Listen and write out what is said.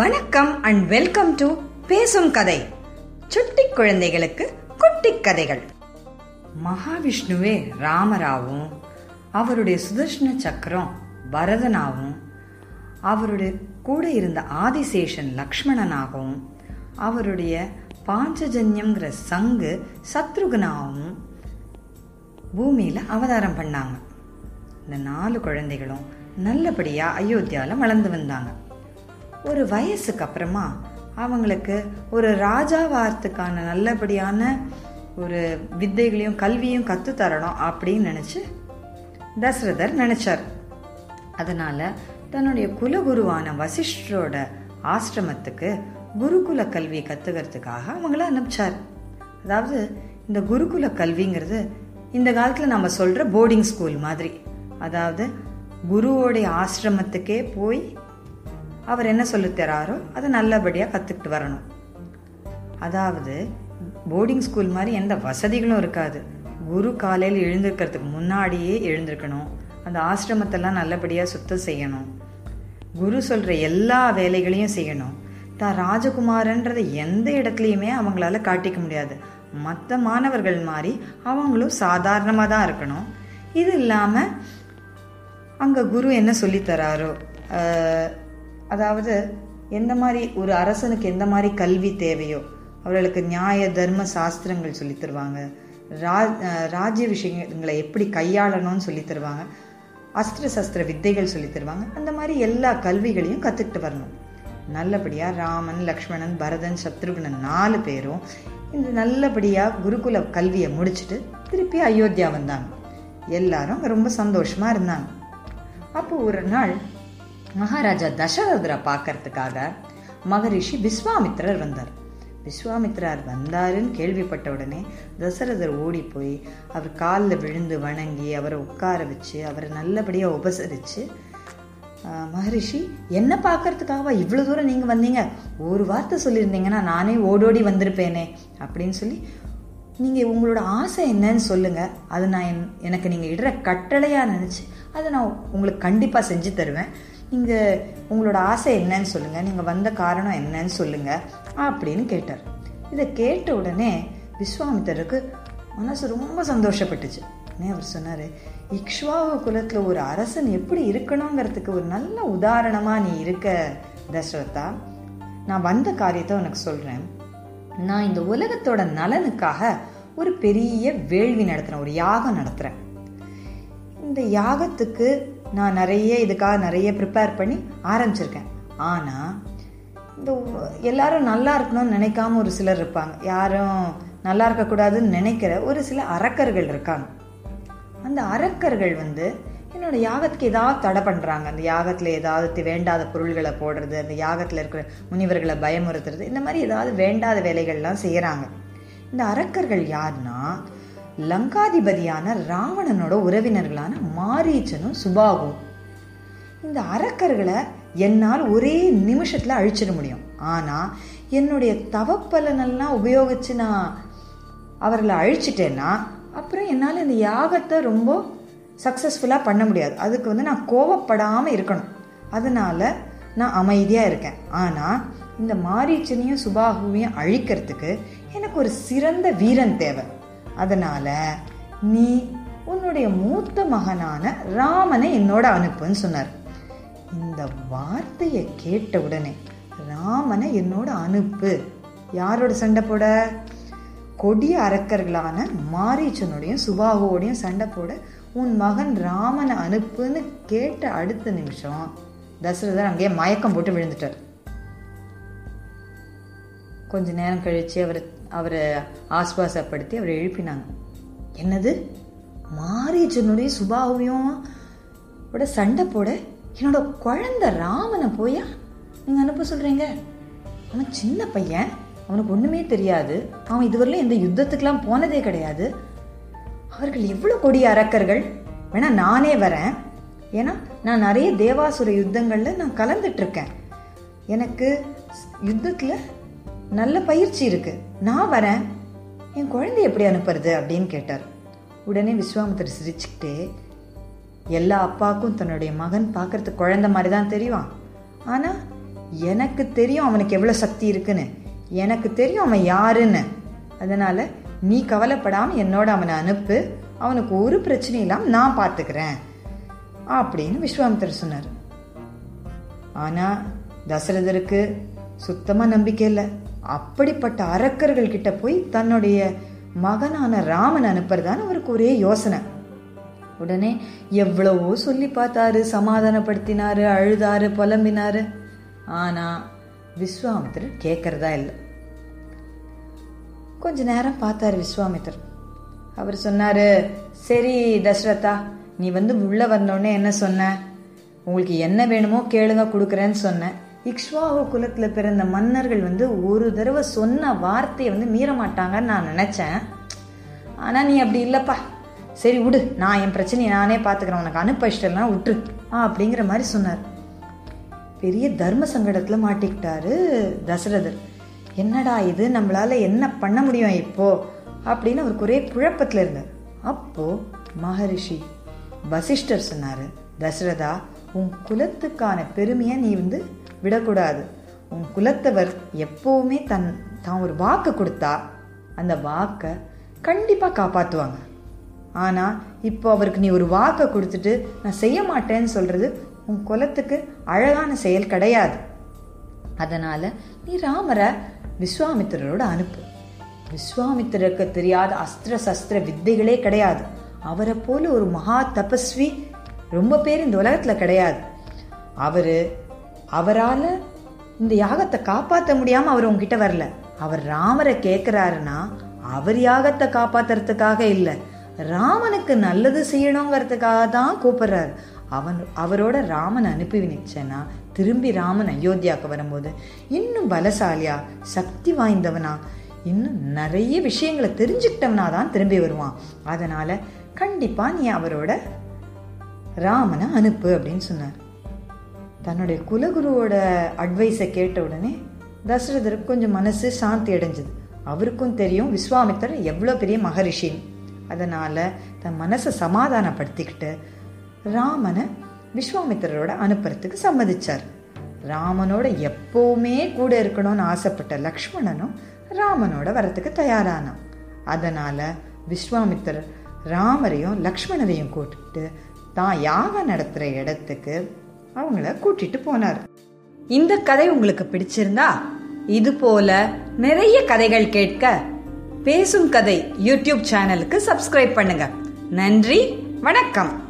வணக்கம் and welcome to பேசும் கதை. சுட்டி குழந்தைகளுக்கு குட்டி கதைகள். மகாவிஷ்ணுவே ராமராவும் அவருடைய சுதர்ஷன சக்கரம் பரதனாகவும் அவருடைய கூட இருந்த ஆதிசேஷன் லக்ஷ்மணனாகவும் அவருடைய பாஞ்சஜன்யம்ங்கிற சங்கு சத்ருகனாகவும் பூமியில் அவதாரம் பண்ணாங்க. இந்த நாலு குழந்தைகளும் நல்லபடியாக அயோத்தியாவில் வளர்ந்து வந்தாங்க. ஒரு வயசுக்கு அப்புறமா அவங்களுக்கு ஒரு ராஜாவாரத்துக்கான நல்லபடியான ஒரு வித்தைகளையும் கல்வியும் கத்து தரணும் அப்படின்னு நினச்சி தசரதர் நினச்சார். அதனால் தன்னுடைய குலகுருவான வசிஷ்டரோட ஆசிரமத்துக்கு குருகுல கல்வி கற்றுக்கிறதுக்காக அவங்கள அனுப்பிச்சார். அதாவது இந்த குருகுல கல்விங்கிறது இந்த காலத்தில் நம்ம சொல்கிற போர்டிங் ஸ்கூல் மாதிரி. அதாவது குருவோடைய ஆசிரமத்துக்கே போய் அவர் என்ன சொல்லித் தராரோ அதை நல்லபடியாக கற்றுக்கிட்டு வரணும். அதாவது போர்டிங் ஸ்கூல் மாதிரி எந்த வசதிகளும் இருக்காது. குரு காலையில் எழுந்திருக்கிறதுக்கு முன்னாடியே எழுந்திருக்கணும். அந்த ஆசிரமத்தெல்லாம் நல்லபடியாக சுத்தம் செய்யணும். குரு சொல்கிற எல்லா வேலைகளையும் செய்யணும். தான் ராஜகுமாரன்றதை எந்த இடத்துலையுமே அவங்களால காட்டிக்க முடியாது. மற்ற மாணவர்கள் மாதிரி அவங்களும் சாதாரணமாக தான் இருக்கணும். இது இல்லாமல் அங்கே குரு என்ன சொல்லித்தராரோ அதாவது எந்த மாதிரி ஒரு அரசனுக்கு எந்த மாதிரி கல்வி தேவையோ அவர்களுக்கு நியாய தர்ம சாஸ்திரங்கள் சொல்லித் தருவாங்க. ரா ராஜ்ய விஷயங்களை எப்படி கையாளணும்னு சொல்லி தருவாங்க. அஸ்திர சஸ்திர வித்தைகள் சொல்லித் தருவாங்க. அந்த மாதிரி எல்லா கல்விகளையும் கற்றுக்கிட்டு வரணும். நல்லபடியாக ராமன் லக்ஷ்மணன் பரதன் சத்ருகுணன் நாலு பேரும் இந்த நல்லபடியாக குருகுல கல்வியை முடிச்சுட்டு திருப்பி அயோத்தியா வந்தாங்க. எல்லாரும் ரொம்ப சந்தோஷமா இருந்தாங்க. அப்போ ஒரு நாள் மகாராஜா தசரதரை பார்க்கறதுக்காக மகரிஷி விஸ்வாமித்திரர் வந்தார். விஸ்வாமித்திரர் வந்தாருன்னு கேள்விப்பட்ட உடனே தசரதர் ஓடி போய் அவர் காலில் விழுந்து வணங்கி அவரை உட்கார வச்சு அவரை நல்லபடியாக உபசரித்து மகரிஷி என்ன பார்க்கறதுக்காகவா இவ்வளோ தூரம் நீங்கள் வந்தீங்க? ஒரு வார்த்தை சொல்லியிருந்தீங்கன்னா நானே ஓடோடி வந்திருப்பேனே அப்படின்னு சொல்லி நீங்கள் உங்களோட ஆசை என்னன்னு சொல்லுங்கள் அது நான் என்- எனக்கு நீங்கள் இடுற கட்டளையாக நினச்சி அதை நான் உங்களுக்கு கண்டிப்பாக செஞ்சு தருவேன். நீங்கள் உங்களோட ஆசை என்னன்னு சொல்லுங்கள் நீங்கள் வந்த காரணம் என்னன்னு சொல்லுங்கள் அப்படின்னு கேட்டார். இதை கேட்ட உடனே விஸ்வாமித்தருக்கு மனசு ரொம்ப சந்தோஷப்பட்டுச்சு. உடனே அவர் சொன்னார் இக்ஷ்வாவு குலத்தில் ஒரு அரசன் எப்படி இருக்கணுங்கிறதுக்கு ஒரு நல்ல உதாரணமாக நீ இருக்க தசரதா. நான் வந்த காரியத்தை உனக்கு சொல்கிறேன் நான் இந்த உலகத்தோட நலனுக்காக ஒரு பெரிய வேள்வி நடத்துகிறேன் ஒரு யாகம் நடத்துகிறேன் இந்த யாகத்துக்கு நான் நிறைய இதுக்காக நிறைய ப்ரிப்பேர் பண்ணி ஆரம்பிச்சிருக்கேன். ஆனால் இந்த எல்லாரும் நல்லா இருக்கணும்னு நினைக்காம ஒரு சிலர் இருப்பாங்க. யாரும் நல்லா இருக்கக்கூடாதுன்னு நினைக்கிற ஒரு சில அரக்கர்கள் இருக்காங்க. அந்த அரக்கர்கள் வந்து என்னோட யாகத்துக்கு ஏதாவது தடை பண்ணுறாங்க அந்த யாகத்தில் ஏதாவது வேண்டாத பொருள்களை போடுறது அந்த யாகத்தில் இருக்கிற முனிவர்களை பயமுறுத்துறது இந்த மாதிரி ஏதாவது வேண்டாத வேலைகள்லாம் செய்கிறாங்க இந்த அரக்கர்கள் யாருன்னா லங்காதிபதியான ராவணனோட உறவினர்களான மாரீச்சனும் சுபாகும் இந்த அரக்கர்களை என்னால் ஒரே நிமிஷத்துல அழிச்சிட முடியும். ஆனா என்னுடைய தவப்பலனெல்லாம் உபயோகிச்சு நான் அவர்களை அழிச்சிட்டேன்னா அப்புறம் என்னால் இந்த யாகத்தை ரொம்ப சக்ஸஸ்ஃபுல்லாக பண்ண முடியாது. அதுக்கு வந்து நான் கோவப்படாமல் இருக்கணும். அதனால நான் அமைதியாக இருக்கேன். ஆனால் இந்த மாரீச்சனையும் சுபாகுவையும் அழிக்கிறதுக்கு எனக்கு ஒரு சிறந்த வீரன் தேவை. அதனால் நீ உன்னுடைய மூத்த மகனான ராமனை என்னோட அனுப்புன்னு சொன்னார். இந்த வார்த்தையை கேட்ட உடனே ராமனை என்னோட அனுப்பு. யாரோட சண்டை போட? கொடிய அரக்கர்களான மாரீச்சனுடையும் சுபாகுவோடையும் சண்டை போட உன் மகன் ராமனை அனுப்புன்னு கேட்ட அடுத்த நிமிஷம் தசரதர் அங்கேயே மயக்கம் போட்டு விழுந்துட்டார். கொஞ்ச நேரம் கழிச்சு அவர் அவரை ஆஸ்வாசப்படுத்தி அவரை எழுப்பினாங்க. என்னது? மாரீச்சனுடைய சுபாவையும் விட சண்டை போட என்னோட குழந்தை ராமனை போயா? நீங்க அனுப்ப சொல்றீங்க. அவன் சின்ன பையன். அவனுக்கு ஒண்ணுமே தெரியாது. அவன் இதுவரையிலும் எந்த யுத்தத்துக்கெல்லாம் போனதே கிடையாது. அவர்கள் எவ்வளவு கொடிய அரக்கர்கள். வேணா நானே வரேன். ஏன்னா நான் நிறைய தேவாசுர யுத்தங்கள்ல நான் கலந்துட்டு இருக்கேன். எனக்கு யுத்தத்துல நல்ல பயிற்சி இருக்கு. நான் வரேன். என் குழந்தை எப்படி அனுப்புறது அப்படின்னு கேட்டார். உடனே விஸ்வாமித்தர் சிரிச்சுக்கிட்டே எல்லா அப்பாவுக்கும் தன்னுடைய மகன் பார்க்கறதுக்கு குழந்தை மாதிரி தான் தெரியும். ஆனால் எனக்கு தெரியும் அவனுக்கு எவ்வளோ சக்தி இருக்குன்னு. எனக்கு தெரியும் அவன் யாருன்னு. அதனால நீ கவலைப்படாம என்னோட அவனை அனுப்பு. அவனுக்கு ஒரு பிரச்சனையும் இல்லாம நான் பார்த்துக்கிறேன். அப்படின்னு விஸ்வாமித்தர் சொன்னார். ஆனா தசரதருக்கு சுத்தமா நம்பிக்கை இல்லை. அப்படிப்பட்ட அரக்கர்கள் கிட்ட போய் தன்னுடைய மகனான ராமன் அனுப்புறதான்னு அவருக்கு ஒரே யோசனை. உடனே எவ்வளவோ சொல்லி பார்த்தாரு சமாதானப்படுத்தினாரு அழுதாரு புலம்பினாரு. ஆனா விஸ்வாமித்திரர் கேட்கறதா இல்லை. கொஞ்ச நேரம் பார்த்தாரு விஸ்வாமித்திரர். அவர் சொன்னாரு சரி தசரதா நீ வந்து உள்ள வந்தோடனே என்ன சொன்ன? உங்களுக்கு என்ன வேணுமோ கேளுங்க கொடுக்குறேன்னு சொன்னேன் இக்ஷ்வாகு குலத்தில் பிறந்த மன்னர்கள் வந்து ஒரு தடவை சொன்ன வார்த்தையை வந்து மீற மாட்டாங்கன்னு நான் நினச்சேன். ஆனால் நீ அப்படி இல்லைப்பா. சரி விடு. நான் என் பிரச்சனையை நானே பார்த்துக்கிறேன் உனக்கு அனுப்ப விட்டு விட்டுரு. ஆ அப்படிங்கிற மாதிரி சொன்னார். பெரிய தர்ம சங்கடத்தில் மாட்டிக்கிட்டாரு தசரதர். என்னடா இது? நம்மளால் என்ன பண்ண முடியும் இப்போ? அப்படின்னு அவர் ஒரே குழப்பத்தில் இருந்தார். அப்போ மகரிஷி வசிஷ்டர் சொன்னார் தசரதா உன் குலத்துக்கான பெருமையை நீ வந்து விடக்கூடாது. உன் குலத்தவர் எப்போவுமே தன் தான் ஒரு வாக்கு கொடுத்தா அந்த வாக்கை கண்டிப்பாக காப்பாற்றுவாங்க ஆனால் இப்போ அவருக்கு நீ ஒரு வாக்கை கொடுத்துட்டு நான் செய்ய மாட்டேன்னு சொல்கிறது உன் குலத்துக்கு அழகான செயல் கிடையாது. அதனால் நீ ராமரை விஸ்வாமித்திரரோட அனுப்பு. விஸ்வாமித்திரருக்கு தெரியாத அஸ்திர சஸ்திர வித்தைகளே கிடையாது. அவரை போல ஒரு மகா தபஸ்வி ரொம்ப பேர் இந்த உலகத்தில் கிடையாது. அவர் அவரால் இந்த யாகத்தை காப்பாற்ற முடியாம அவர் உங்ககிட்ட வரல. அவர் ராமரை கேட்கிறாருன்னா அவர் யாகத்தை காப்பாத்துறதுக்காக இல்லை. ராமனுக்கு நல்லது செய்யணுங்கிறதுக்காக தான் கூப்பிடுறாரு. அவன் அவரோட ராமன் அனுப்பி நிச்சனா திரும்பி ராமன் அயோத்தியாவுக்கு வரும்போது இன்னும் பலசாலியா சக்தி வாய்ந்தவனா இன்னும் நிறைய விஷயங்களை தெரிஞ்சுக்கிட்டவனா தான் திரும்பி வருவான். அதனால கண்டிப்பா நீ அவரோட ராமனை அனுப்பு அப்படின்னு சொன்னார். தன்னுடைய குலகுருவோட அட்வைஸை கேட்ட உடனே தசரதருக்கு கொஞ்சம் மனசு சாந்தி அடைஞ்சது. அவருக்கும் தெரியும் விஸ்வாமித்தர் எவ்வளோ பெரிய மகரிஷின்னு அதனால் தன் மனசை சமாதானப்படுத்திக்கிட்டு ராமனை விஸ்வாமித்திரரோட அனுப்புறதுக்கு சம்மதிச்சார். ராமனோட எப்போவுமே கூட இருக்கணும்னு ஆசைப்பட்ட லக்ஷ்மணனும் ராமனோட வரத்துக்கு தயாரானான். அதனால் விஸ்வாமித்தர் ராமரையும் லக்ஷ்மணரையும் கூட்டிட்டு தான் யாகம் நடத்துகிற இடத்துக்கு அவங்கள கூட்டிட்டு போனார். இந்த கதை உங்களுக்கு பிடிச்சிருந்தா இது போல நிறைய கதைகள் கேட்க பேசும் கதை யூடியூப் சேனலுக்கு சப்ஸ்கிரைப் பண்ணுங்க. நன்றி வணக்கம்.